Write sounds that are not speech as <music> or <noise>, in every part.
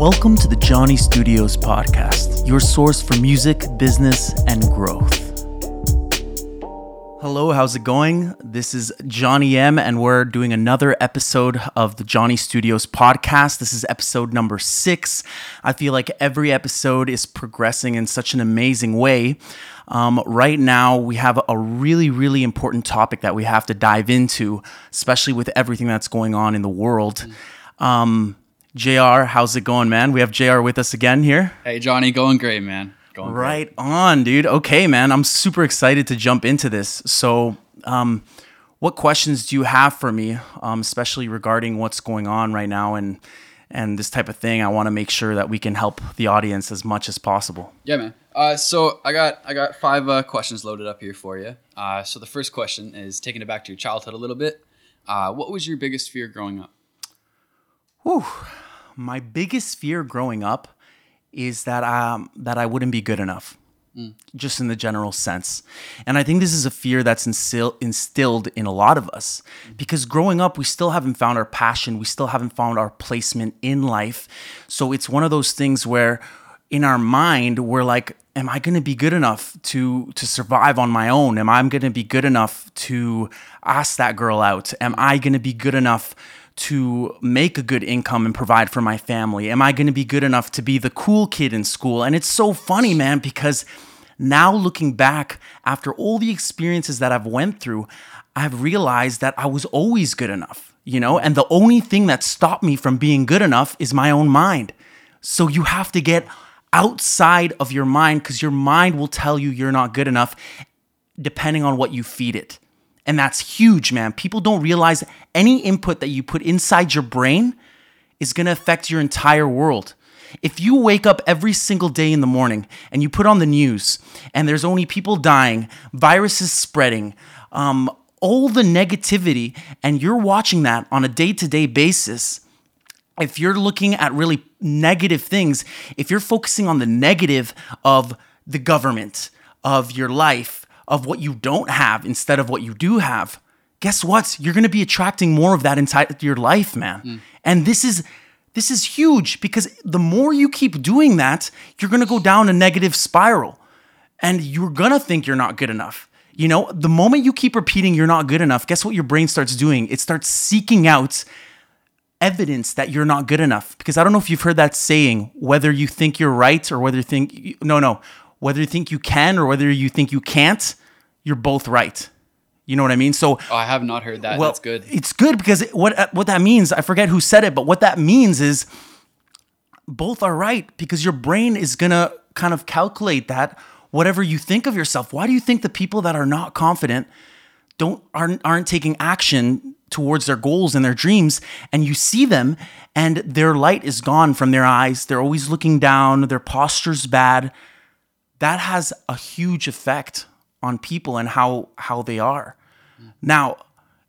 Welcome to the Johnny Studios podcast, your source for music, business, and growth. Hello, how's it going? This is Johnny M, and we're doing another episode of the Johnny Studios podcast. This is episode number six. I feel like every episode is progressing in such an amazing way. Um, right now, we have a really, really important topic that we have to dive into, especially with everything that's going on in the world. Um, JR, how's it going, man? We have JR with us again here. Hey, Johnny, going great, man. Going great. Right on, dude. Okay, man. I'm super excited to jump into this. So, um, what questions do you have for me, um, especially regarding what's going on right now and and this type of thing? I want to make sure that we can help the audience as much as possible. Yeah, man. Uh, so I got I got five uh, questions loaded up here for you. Uh, so the first question is taking it back to your childhood a little bit. Uh, what was your biggest fear growing up? Whew. My biggest fear growing up is that um that I wouldn't be good enough. Mm. Just in the general sense. And I think this is a fear that's instill- instilled in a lot of us mm. because growing up, we still haven't found our passion. We still haven't found our placement in life. So it's one of those things where in our mind, we're like, am I going to be good enough to to survive on my own? Am I going to be good enough to ask that girl out? Am mm. I going to be good enough to make a good income and provide for my family? Am I going to be good enough to be the cool kid in school? And it's so funny, man, because now looking back after all the experiences that I've went through, I've realized that I was always good enough, you know? And the only thing that stopped me from being good enough is my own mind. So you have to get outside of your mind because your mind will tell you you're not good enough depending on what you feed it. And that's huge, man. People don't realize any input that you put inside your brain is going to affect your entire world. If you wake up every single day in the morning and you put on the news and there's only people dying, viruses spreading, um, all the negativity, and you're watching that on a day to day basis, if you're looking at really negative things, if you're focusing on the negative of the government, of your life, of what you don't have instead of what you do have, guess what? You're going to be attracting more of that inside your life, man. Mm. And this is this is huge because the more you keep doing that, you're going to go down a negative spiral and you're going to think you're not good enough. You know, the moment you keep repeating you're not good enough, guess what your brain starts doing? It starts seeking out evidence that you're not good enough. Because I don't know if you've heard that saying, whether you think you're right or whether you think, no, no, whether you think you can or whether you think you can't, you're both right. You know what I mean? So, Oh, I have not heard that. well, That's good. It's good because it- what uh, what that means, I forget who said it, but what that means is both are right because your brain is gonna kind of calculate that whatever you think of yourself. Why do you think the people that are not confident don't aren't aren't taking action towards their goals and their dreams and you see them and their light is gone from their eyes they're always looking down their posture's bad that has a huge effect on people and how how they are now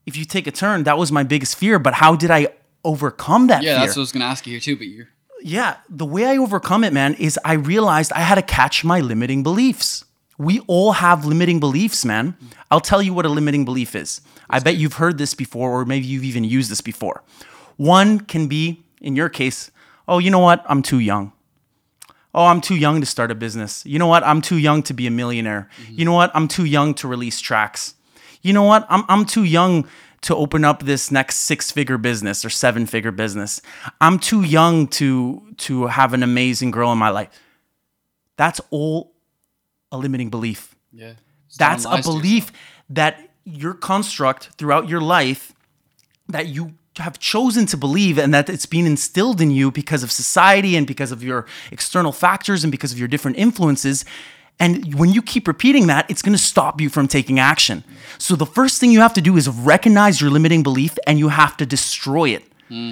if you take a turn that was my biggest fear but how did i overcome that Yeah, fear that's what I was gonna ask you here too. But you're yeah, the way I overcome it, man, is I realized I had to catch my limiting beliefs. We all have limiting beliefs, man. I'll tell you what a limiting belief is. I bet you've heard this before, or maybe you've even used this before. One can be, in your case, oh, you know what? I'm too young. Oh, I'm too young to start a business. You know what? I'm too young to be a millionaire. You know what? I'm too young to release tracks. You know what? I'm, I'm too young to open up this next six figure business or seven figure business. I'm too young to to have an amazing girl in my life. That's all a limiting belief. yeah. That's a belief that your construct throughout your life that you have chosen to believe and that it's been instilled in you because of society and because of your external factors and because of your different influences. And when you keep repeating that, it's going to stop you from taking action. So the first thing you have to do is recognize your limiting belief and you have to destroy it. Hmm.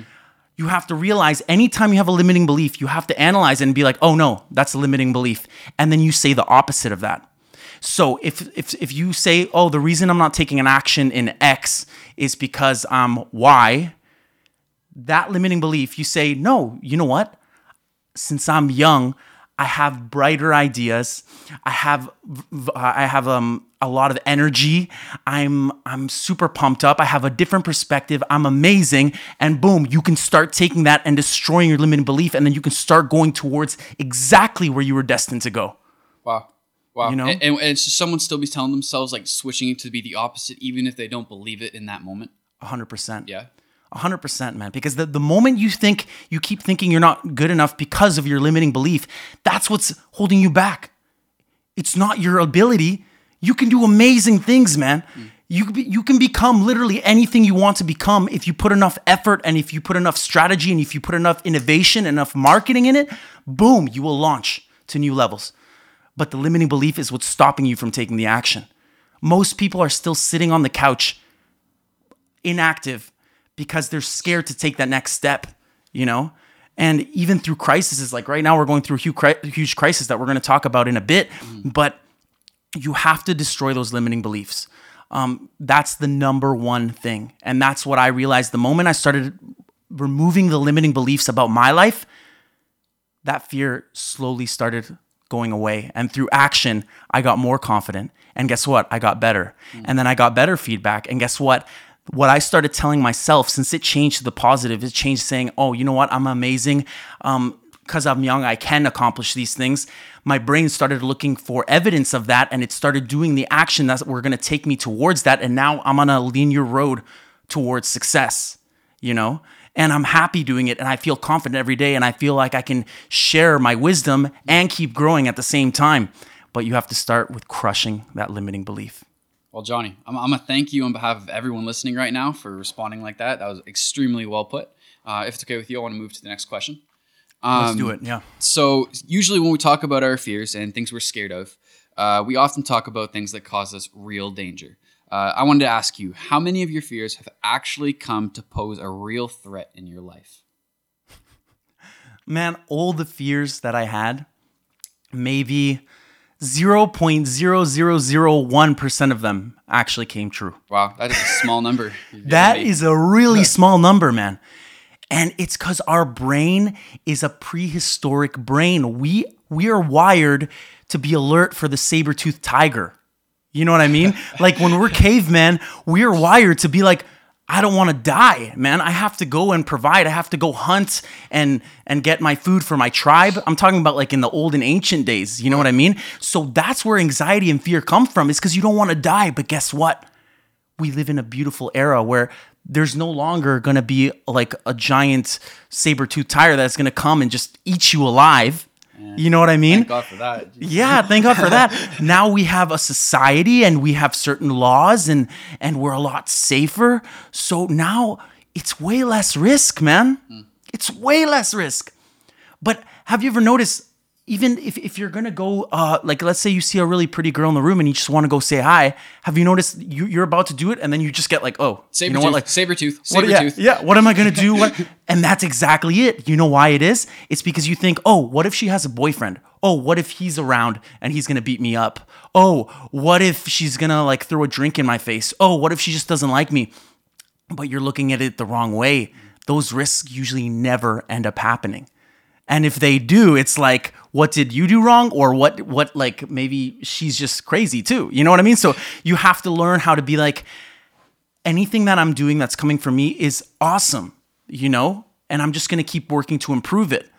You have to realize anytime you have a limiting belief, you have to analyze it and be like, oh no, that's a limiting belief. And then you say the opposite of that. So if if if you say, "Oh, the reason I'm not taking an action in X is because I'm Y," that limiting belief, you say, "No, you know what? Since I'm young, I have brighter ideas. I have I have um a lot of energy. I'm I'm super pumped up. I have a different perspective. I'm amazing. And boom, you can start taking that and destroying your limiting belief and then you can start going towards exactly where you were destined to go. Wow. Wow. You know? and, and, and someone still be telling themselves like switching it to be the opposite, even if they don't believe it in that moment. 100%. Yeah. 100% man because the, the moment you think you keep thinking you're not good enough because of your limiting belief that's what's holding you back. It's not your ability. You can do amazing things man. You, can you can become literally anything you want to become if you put enough effort and if you put enough strategy and if you put enough innovation enough marketing in it boom you will launch to new levels. But the limiting belief is what's stopping you from taking the action. Most people are still sitting on the couch inactive because they're scared to take that next step, you know? And even through crises, like right now, we're going through a huge, huge crisis that we're going to talk about in a bit, but you have to destroy those limiting beliefs. Um, that's the number one thing. And that's what I realized the moment I started removing the limiting beliefs about my life, that fear slowly started going away. And through action, I got more confident. And guess what? I got better. And then I got better feedback. And guess what? What I started telling myself, since it changed to the positive, it changed saying, oh, you know what? I'm amazing. Um, because I'm young, I can accomplish these things. My brain started looking for evidence of that and it started doing the action that were going to take me towards that. And now I'm on a linear road towards success, you know? And I'm happy doing it and I feel confident every day and I feel like I can share my wisdom and keep growing at the same time. But you have to start with crushing that limiting belief. Well, Johnny, I'm, I'm gonna thank you on behalf of everyone listening right now for responding like that. That was extremely well put. Uh, if it's okay with you, I want to move to the next question. Let's Um, do it. Yeah. So, usually when we talk about our fears and things we're scared of, uh, we often talk about things that cause us real danger. Uh, I wanted to ask you, how many of your fears have actually come to pose a real threat in your life? <laughs> Man, all the fears that I had, maybe 0.0001% of them actually came true. Wow, that is a small number. <laughs> Giving is a really small number, man. And it's because our brain is a prehistoric brain. We we are wired to be alert for the saber-toothed tiger. You know what I mean? <laughs> like when we're cavemen, we are wired to be like, I don't want to die, man. I have to go and provide. I have to go hunt and and get my food for my tribe. I'm talking about like in the old and ancient days. You know what I mean? So that's where anxiety and fear come from. Is because you don't want to die. But guess what? we live in a beautiful era where there's no longer going to be like a giant saber-tooth tiger that's going to come and just eat you alive. You know what I mean? Thank God for that. Yeah, thank God for that. <laughs> now we have a society and we have certain laws and and we're a lot safer. So now it's way less risk, man. Mm. It's way less risk. But have you ever noticed, even if, if you're gonna go, uh, like let's say you see a really pretty girl in the room and you just want to go say hi, have you noticed you, you're about to do it and then you just get like, oh, Saber you know tooth, what, like saber tooth, what, saber yeah, tooth. yeah. What am I gonna do? <laughs> What? and that's exactly it. You know why it is? It's because you think, oh, what if she has a boyfriend? Oh, what if he's around and he's gonna beat me up? Oh, what if she's gonna like throw a drink in my face? Oh, what if she just doesn't like me? But you're looking at it the wrong way. Those risks usually never end up happening. And if they do, it's like, what did you do wrong? Or what, what, like, maybe she's just crazy too. You know what I mean? So you have to learn how to be like, anything that I'm doing that's coming from me is awesome, you know? And I'm just gonna keep working to improve it.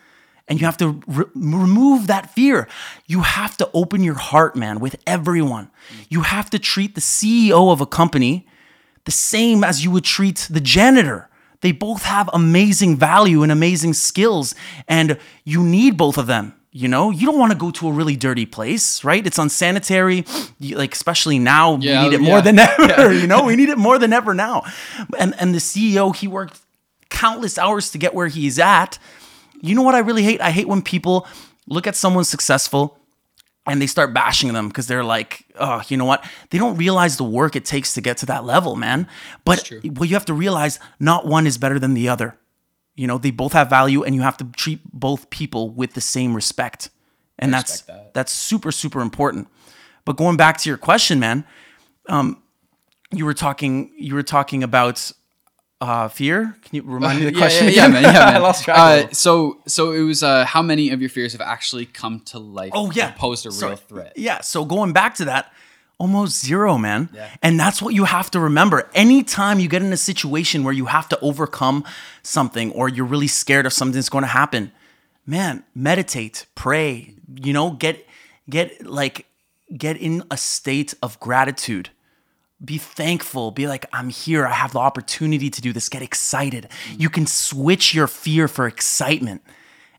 And you have to re- remove that fear. You have to open your heart, man, with everyone. You have to treat the CEO of a company the same as you would treat the janitor. They both have amazing value and amazing skills, and you need both of them. You know, you don't want to go to a really dirty place, right? It's unsanitary, you, like especially now. Yeah, we need it yeah. more than <laughs> ever. You know, we need it more than ever now. And and the CEO, he worked countless hours to get where he's at. You know what I really hate? I hate when people look at someone successful and they start bashing them because they're like, oh, you know what? They don't realize the work it takes to get to that level, man. But what you have to realize, not one is better than the other. You know, they both have value, and you have to treat both people with the same respect. And that's that. that's super super important. But going back to your question, man, um, you were talking you were talking about uh, fear. Can you remind me the <laughs> question? yeah, yeah, again? man, yeah, man. <laughs> I lost track. Uh, so, so it was uh, how many of your fears have actually come to life? Oh yeah, and posed a Sorry. real threat. Yeah, so going back to that, almost zero, man. Yeah. And that's what you have to remember. Anytime you get in a situation where you have to overcome something or you're really scared of something that's going to happen, man, meditate, pray, you know, get get like get in a state of gratitude. Be thankful. Be like, I'm here. I have the opportunity to do this. Get excited. You can switch your fear for excitement.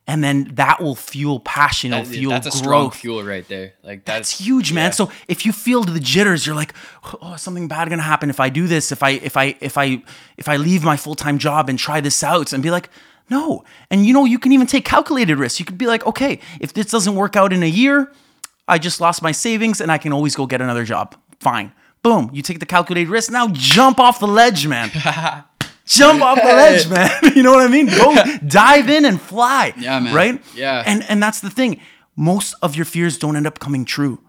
And then that will fuel passion. It'll That- fuel that's a growth. strong fuel right there. Like that's, It's huge, man. yeah. So if you feel the jitters, you're like, oh, something bad gonna happen if I do this. If I if I if I if I leave my full time job and try this out, and be like, no. And you know, you can even take calculated risks. You could be like, okay, if this doesn't work out in a year, I just lost my savings, and I can always go get another job. Fine. Boom. You take the calculated risk. Now jump off the ledge, man. <laughs> jump off the ledge, <laughs> man. <laughs> you know what I mean? Go dive in and fly. Yeah, man. Right? Yeah. And and that's the thing. Most of your fears don't end up coming true.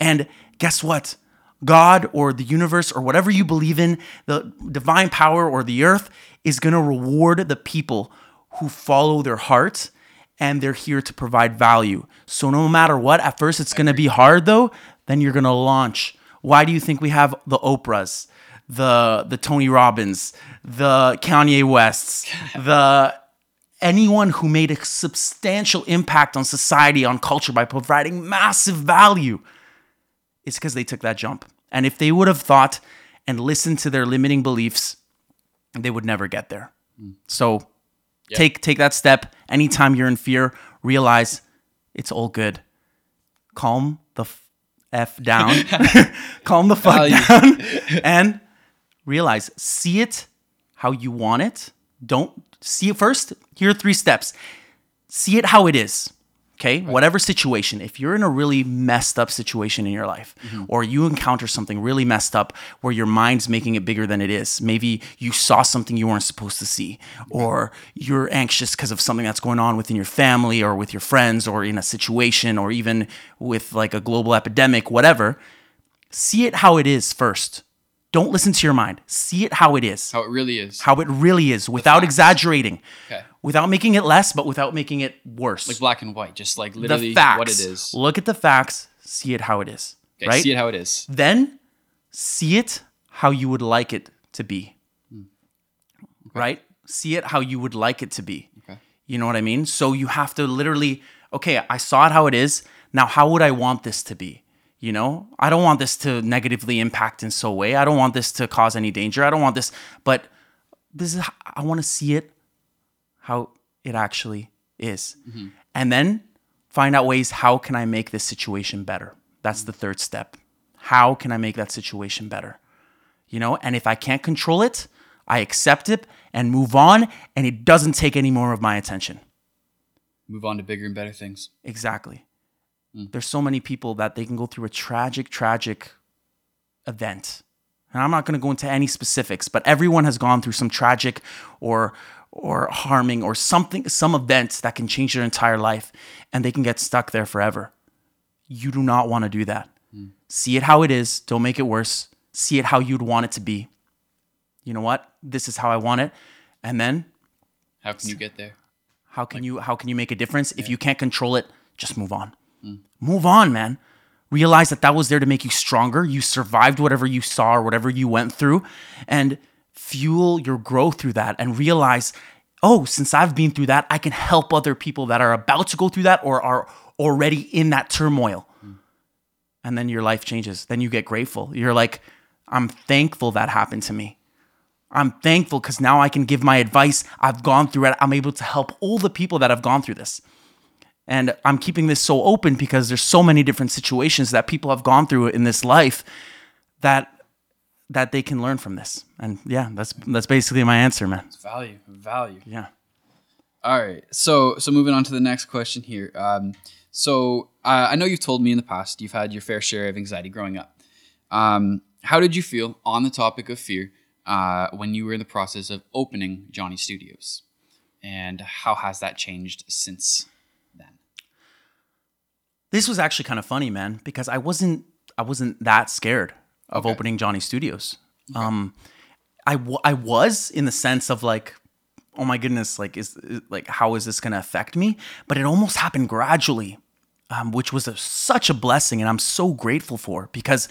And guess what? God or the universe or whatever you believe in, the divine power or the earth is going to reward the people who follow their heart and they're here to provide value. So no matter what, at first it's going to be hard though, then you're going to launch. Why do you think we have the Oprahs, the the Tony Robbins, the Kanye Wests, <laughs> the anyone who made a substantial impact on society, on culture by providing massive value, it's because they took that jump. And if they would have thought and listened to their limiting beliefs, they would never get there. Mm. So take take that step. Anytime you're in fear, realize it's all good. Calm the f, f down. <laughs> <laughs> Calm the fuck down <laughs> and realize see it how you want it. Don't see it first. Here are three steps. See it how it is. Okay, whatever situation, if you're in a really messed up situation in your life, mm-hmm. or you encounter something really messed up where your mind's making it bigger than it is, maybe you saw something you weren't supposed to see, or you're anxious because of something that's going on within your family or with your friends or in a situation or even with like a global epidemic, whatever, see it how it is first. Don't listen to your mind. See it how it is how it really is. how it really is without exaggerating, Okay. without making it less, but without making it worse. like black and white, just like the literally facts. what it is. Look at the facts. See it how it is. Okay, right. See it how it is. then see it how you would like it to be. Hmm. Right. See it how you would like it to be. Okay. You know what I mean? So you have to literally, okay, I saw it how it is. Now, how would I want this to be? You know, I don't want this to negatively impact in some way. I don't want this to cause any danger. I don't want this, but this is, I want to see it how it actually is. Mm-hmm. And then find out ways, how can I make this situation better? That's the third step. How can I make that situation better? You know, and if I can't control it, I accept it and move on, and it doesn't take any more of my attention. Move on to bigger and better things. Exactly. Mm. There's so many people that they can go through a tragic, tragic event. And I'm not going to go into any specifics, but everyone has gone through some tragic or or harming or something some event that can change their entire life and they can get stuck there forever. You do not want to do that. Mm. See it how it is, don't make it worse. See it how you'd want it to be. You know what? This is how I want it. And then How can you get there? how can you how can you make a difference? If you can't control it, just move on. Move on, man. Realize that that was there to make you stronger. You survived whatever you saw or whatever you went through and fuel your growth through that and realize, "Oh, since I've been through that, I can help other people that are about to go through that or are already in that turmoil." And then your life changes. Then you get grateful. You're like, "I'm thankful that happened to me." I'm thankful because now I can give my advice. I've gone through it. I'm able to help all the people that have gone through this. And I'm keeping this so open because there's so many different situations that people have gone through in this life that that they can learn from this. And yeah, that's that's basically my answer, man. Value. Value. Yeah. All right. So so moving on to the next question here. Um, so uh, I know you've told me in the past you've had your fair share of anxiety growing up. Um, how did you feel on the topic of fear uh, when you were in the process of opening Johnny Studios, and how has that changed since? This was actually kind of funny, man, because I wasn't I wasn't that scared of Okay. opening Johnny Studios. Um, I, w- I was in the sense of like, oh my goodness, like is is- like how is this going to affect me? But it almost happened gradually, um, which was a, such a blessing, and I'm so grateful for because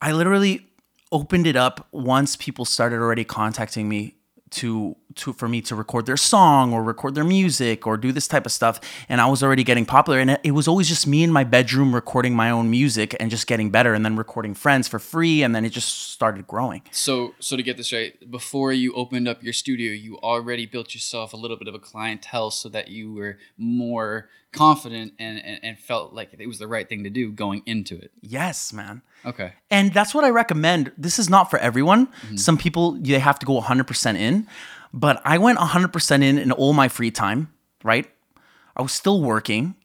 I literally opened it up once people started already contacting me to to for me to record their song or record their music or do this type of stuff and I was already getting popular and it, was always just me in my bedroom recording my own music and just getting better and then recording friends for free and then it just started growing. So, so to get this right, before you opened up your studio, you already built yourself a little bit of a clientele so that you were more confident and, and, and felt like it was the right thing to do going into it. Yes, man. Okay. And that's what I recommend. This is not for everyone. Mm-hmm. Some people they have to go 100% in, but I went 100% in in all my free time, right? I was still working,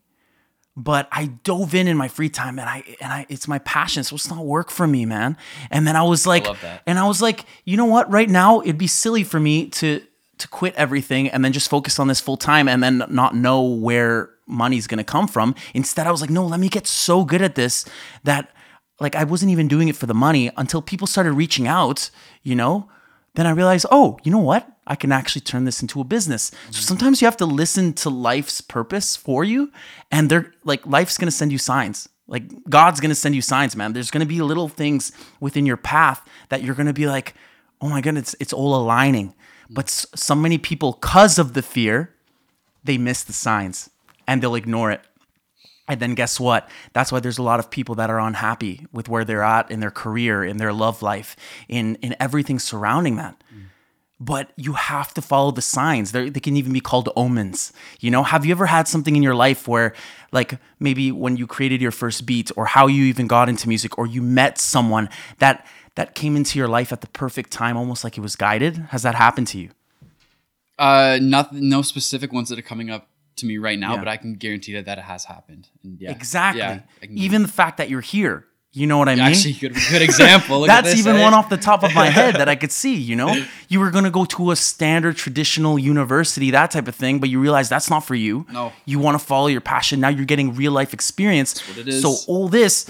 but I dove in in my free time and I and I it's my passion, so it's not work for me, man. And then I was like that. and I was like, you know what? Right now it'd be silly for me to to quit everything and then just focus on this full time and then not know where money's going to come from. Instead, I was like, no, let me get so good at this that like I wasn't even doing it for the money until people started reaching out, you know? Then I realized, oh, you know what? I can actually turn this into a business. So sometimes you have to listen to life's purpose for you and they're like life's to send you signs. Like God's to send you signs, man. There's to be little things within your path that you're to be like, "Oh my goodness, it's it's all aligning." But so many people cuz of the fear, they miss the signs and they'll ignore it. And then guess what? That's why there's a lot of people that are unhappy with where they're at in their career, in their love life, in in everything surrounding that. But you have to follow the signs. They're, they can even be called omens. You know, have you ever had something in your life where, like, maybe when you created your first beat, or how you even got into music, or you met someone that that came into your life at the perfect time, almost like it was guided? Has that happened to you? Uh, not no specific ones that are coming up to me right now, Yeah. but I can guarantee that that has happened. Yeah, Exactly. Yeah, even the fact that you're here. You know what I mean? actually good good example. That's this, even eh? one off the top of my <laughs> head that I could see, you know? You were going to go to a standard traditional university, that type of thing, but you realize that's not for you. No. You want to follow your passion. Now you're getting real life experience. what it is. So all this,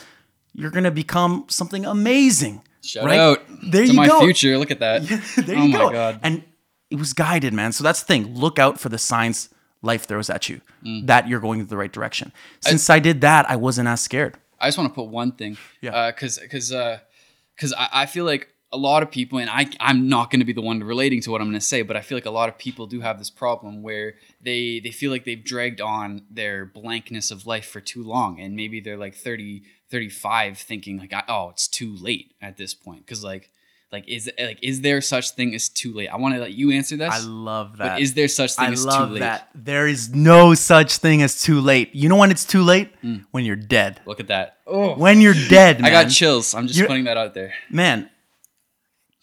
you're going to become something amazing. Shout right? out There to you my go. future. Look at that. <laughs> there oh you my go. god. And it was guided, man. So that's the thing. Look out for the signs life throws at you Mm. that you're going in the right direction. Since I, did that, I wasn't as scared. I just want to put one thing. Yeah. Uh, because because because uh, I, I feel like a lot of people, and I I'm not going to be the one relating to what I'm going to say, but I feel like a lot of people do have this problem where they they feel like they've dragged on their blankness of life for too long, and maybe they're like 30, 35, thinking like, oh, it's too late at this point, because like. Like is like is there such thing as too late? I want to let you answer this. I love that. But is there such thing I as love too late? that. There is no such thing as too late. You know when it's too late? Mm. When you're dead. Look at that. Oh, When you're dead, man. I got chills. I'm just You're- putting that out there. man.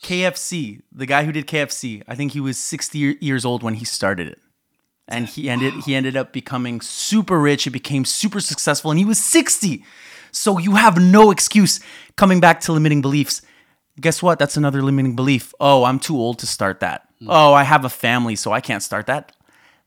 KFC, the guy who did KFC, I think he was 60 years old when he started it. And he ended he ended up becoming super rich, he became super successful and he was 60. So you have no excuse coming back to limiting beliefs. Guess what? That's another limiting belief. Oh, I'm too old to start that. Hmm. Oh, I have a family, so I can't start that.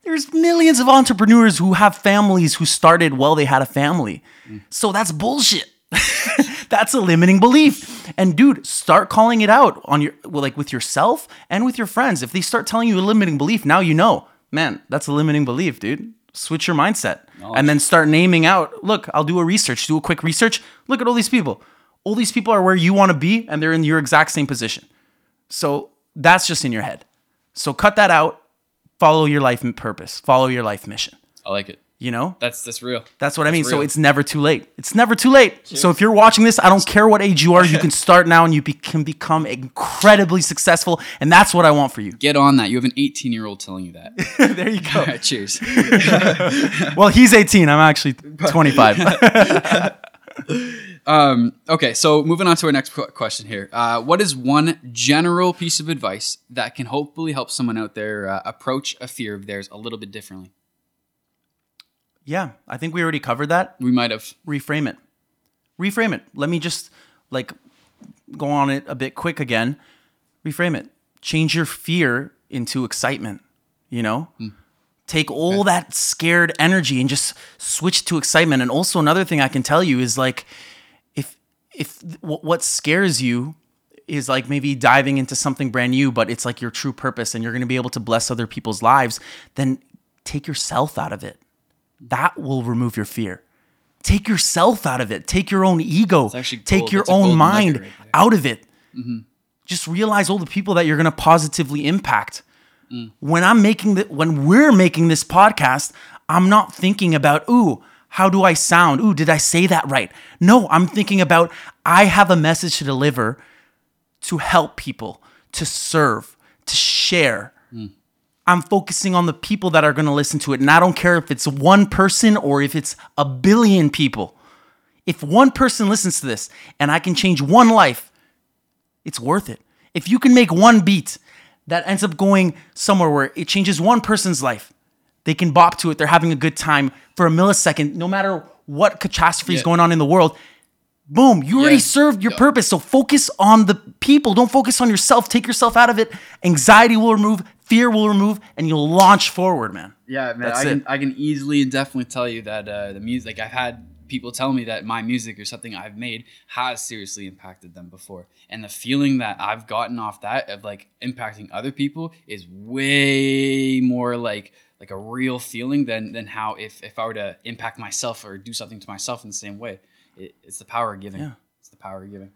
There's millions of entrepreneurs who have families who started while they had a family. Hmm. So that's bullshit. <laughs> that's a limiting belief. And dude, start calling it out on your well, like with yourself and with your friends. If they start telling you a limiting belief, now you know, man, that's a limiting belief, dude. Switch your mindset. And then start naming out, look, I'll do a research, do a quick research. Look at all these people. All these people are where you want to be and they're in your exact same position. So that's just in your head. So cut that out. Follow your life purpose. Follow your life mission. I like it. You know? That's that's real. That's what I mean. So it's never too late. It's never too late. So if you're watching this, I don't care what age you are, you <laughs> can start now and you be- can become incredibly successful. And that's what I want for you. Get on that. You have an 18 year old telling you that. <laughs> there you go. All right, <laughs> cheers. Well, he's 18. I'm actually 25. Um, okay, so moving on to our next question here. Uh, what is one general piece of advice that can hopefully help someone out there uh, approach a fear of theirs a little bit differently? yeah, I think we already covered that. We might have. reframe it. Reframe it. Let me just like go on it a bit quick again. Reframe it. Change your fear into excitement, you know? Take all that scared energy and just switch to excitement. And also another thing I can tell you is like if what what scares you is like maybe diving into something brand new, but it's like your true purpose and you're going to be able to bless other people's lives, then take yourself out of it. That will remove your fear. Take yourself out of it. Take your own ego. Take your That's own mind right out of it. Just realize all the people that you're going to positively impact. When I'm making the, when we're making this podcast, I'm not thinking about, ooh, how do I sound? Ooh, did I say that right? No, I'm thinking about I have a message to deliver to help people, to serve, to share. Hmm. I'm focusing on the people that are going to listen to it. And I don't care if it's one person or if it's a billion people. If one person listens to this and I can change one life, it's worth it. If you can make one beat that ends up going somewhere where it changes one person's life, they can bop to it. They're having a good time for a millisecond, no matter what catastrophe is going on in the world. Boom, you already served your Yeah. purpose. So focus on the people. Don't focus on yourself. Take yourself out of it. Anxiety will remove, fear will remove, and you'll launch forward, man. Yeah, man, That's I can it. I can easily and definitely tell you that uh, the music like I've had people tell me that my music or something I've made has seriously impacted them before, and the feeling that I've gotten off that of like impacting other people is way more like like a real feeling than than how if if I were to impact myself or do something to myself in the same way. It, it's the power of giving. Yeah. It's the power of giving.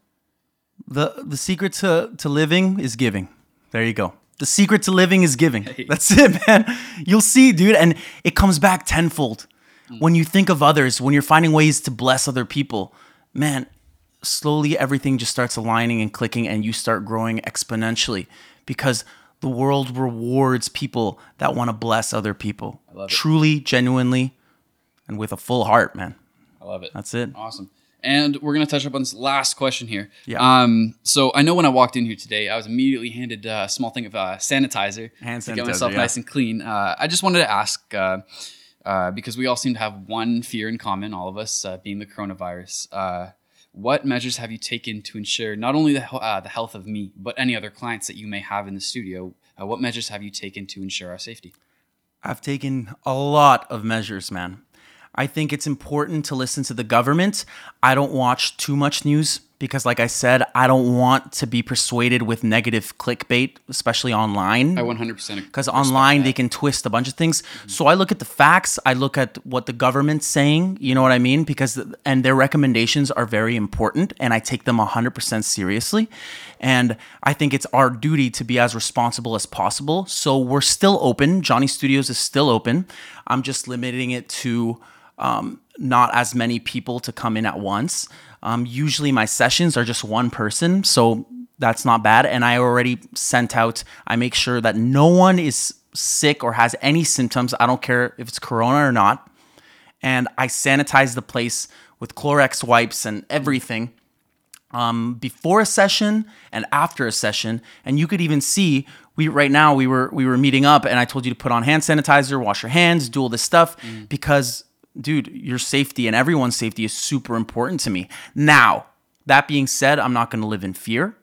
The the secret to to living is giving. There you go. The secret to living is giving. That's it, <laughs> man. You'll see, dude, and it comes back tenfold. Mm. When you think of others, when you're finding ways to bless other people, man, slowly everything just starts aligning and clicking and you start growing exponentially because the world rewards people that want to bless other people. love it. Truly, genuinely, and with a full heart, man. I love it. That's it. Awesome. And we're gonna touch up on this last question here. Yeah. Um. So I know when I walked in here today, I was immediately handed uh, a small thing of uh, sanitizer Hand to get myself yeah. nice and clean. Uh, I just wanted to ask, uh, uh, because we all seem to have one fear in common, all of us, uh, being the coronavirus. What measures have you taken to ensure not only the uh, the health of me, but any other clients that you may have in the studio? Uh, what measures have you taken to ensure our safety? I've taken a lot of measures, man. I think it's important to listen to the government. I don't watch too much news because, like I said, I don't want to be persuaded with negative clickbait, especially online. I 100% Because online they can twist a bunch of things. So I look at the facts. I look at what the government's saying. You know what I mean? Because and their recommendations are very important, and I take them hundred percent seriously. And I think it's our duty to be as responsible as possible. So we're still open. Johnny Studios is still open. I'm just limiting it to um, not as many people to come in at once. Um, usually my sessions are just one person, so that's not bad. And I already sent out, I make sure that no one is sick or has any symptoms. I don't care if it's corona or not. And I sanitize the place with Clorox wipes and everything um, before a session and after a session. And you could even see we right now we were we were meeting up and I told you to put on hand sanitizer, wash your hands, do all this stuff because dude, your safety and everyone's safety is super important to me. Now, that being said, I'm not going to live in fear.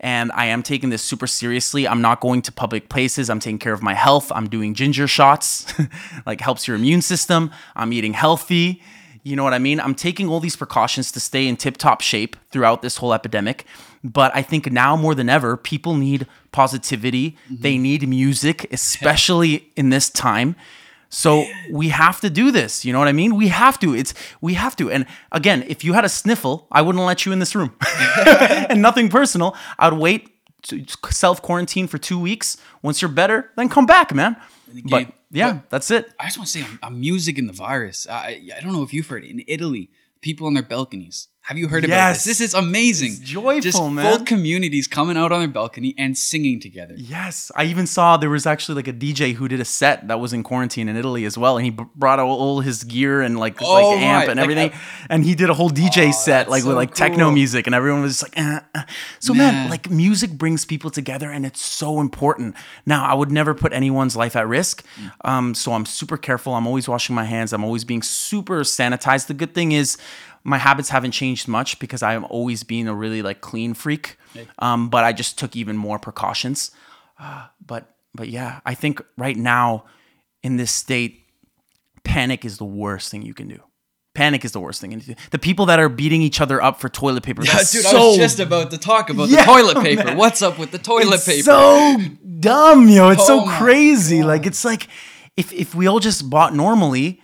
And I am taking this super seriously. I'm not going to public places. I'm taking care of my health. I'm doing ginger shots, <laughs> like helps your immune system. I'm eating healthy. You know what I mean? I'm taking all these precautions to stay in tip top shape throughout this whole epidemic. But I think now more than ever, people need positivity. Mm-hmm. They need music, especially in this time. So we have to do this. You know what I mean? We have to. It's we have to. And again, if you had a sniffle, I wouldn't let you in this room. <laughs> and nothing personal. I'd wait to self quarantine for two weeks. Once you're better, then come back, man. But yeah, that's it. I just want to say, I'm, I'm music in the virus. I, I don't know if you've heard it. In Italy, people on their balconies. Have you heard about Yes. this? This is amazing. It's joyful, Just man. full communities coming out on their balcony and singing together. Yes, I even saw there was actually like a DJ who did a set that was in quarantine in Italy as well, and he brought all, all his gear and like Oh, like amp right. and everything, uh, and he did a whole DJ set that's like with so like techno music, and everyone was just like, eh, eh. so man. Man. like music brings people together, and it's so important. Now, I would never put anyone's life at risk, Mm. um, so I'm super careful. I'm always washing my hands. I'm always being super sanitized. The good thing is. My habits haven't changed much because I'm always being a really like clean freak, um, but I just took even more precautions but but yeah, I think right now in this state, panic is the worst thing you can do. Panic is the worst thing. The people that are beating each other up for toilet paper. Yeah, dude, so, I was just about to talk about Yeah, the toilet paper. man. What's up with the toilet it's paper? so dumb, yo. It's Oh so crazy. Like it's like if if we all just bought normally,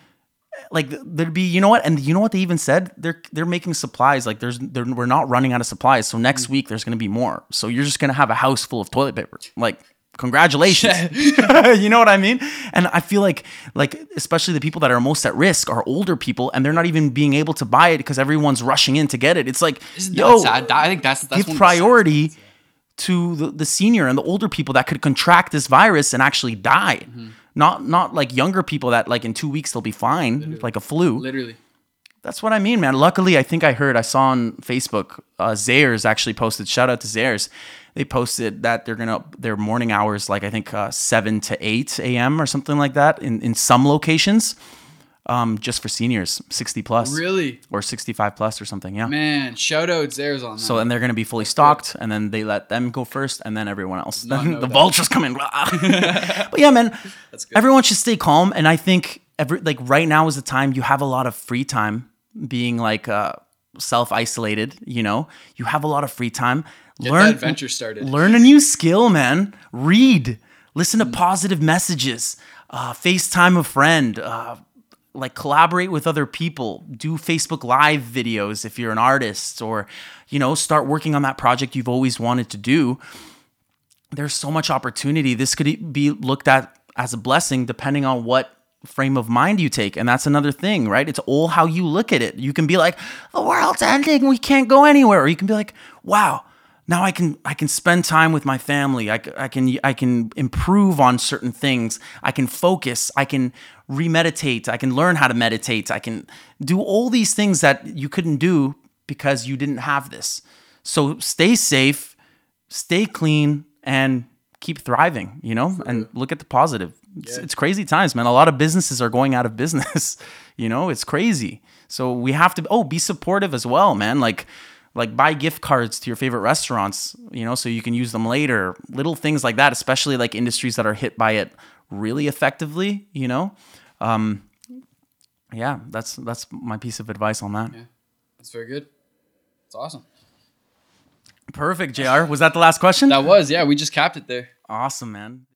like there'd be you know what? And you know what they even said? They're they're making supplies. Like there's they're, we're not running out of supplies. So Mm. next week there's going to be more. So you're just going to have a house full of toilet paper. Like congratulations. <laughs> <laughs> You know what i mean? And i feel like like especially the people that are most at risk are older people and they're not even being able to buy it because everyone's rushing in to get it. It's like Isn't yo sad? I think that's that's give one of the priority to the, the senior and the older people that could contract this virus and actually die. Mm-hmm. Not not like younger people that like in two weeks they'll be fine like a flu. Literally. that's what i mean man. Luckily i think i heard i saw on facebook uh Zehrs actually posted shout out to Zehrs they posted that they're gonna their morning hours like i think uh, 7 to 8 a.m or something like that in, in some locations um just for seniors 60 plus Really? or 65 plus or something yeah Man, shout out Zehrs on that. so then they're going to be fully stocked, and then they let them go first, and then everyone else. Then <laughs> the vultures come in. <laughs> but yeah, man, <laughs> That's good. everyone should stay calm, and I think every like right now is the time you have a lot of free time, being like uh, self isolated. You know, you have a lot of free time. Get learn adventure started. Learn a new skill, man. Read. Listen Mm. to positive messages. Uh, FaceTime a friend. Uh, like collaborate with other people. Do Facebook Live videos if you're an artist, or you know, start working on that project you've always wanted to do. There's so much opportunity. This could be looked at as a blessing, depending on what frame of mind you take. And that's another thing, right? It's all how you look at it. You can be like, the world's ending, we can't go anywhere. Or you can be like, wow, now I can I can spend time with my family. I, I can I can improve on certain things. I can focus. I can remeditate. I can learn how to meditate. I can do all these things that you couldn't do because you didn't have this. So stay safe, stay clean, and keep thriving. You know, and look at the positive. It's, it's crazy times, man. A lot of businesses are going out of business. <laughs> you know, it's crazy. So we have to oh be supportive as well, man. Like like buy gift cards to your favorite restaurants, you know, so you can use them later. Little things like that, especially like industries that are hit by it really effectively, you know. Um, yeah, that's that's my piece of advice on that. Yeah, that's very good. It's awesome. Perfect, Jr. Was that the last question? That was, yeah, we just capped it there. awesome, man.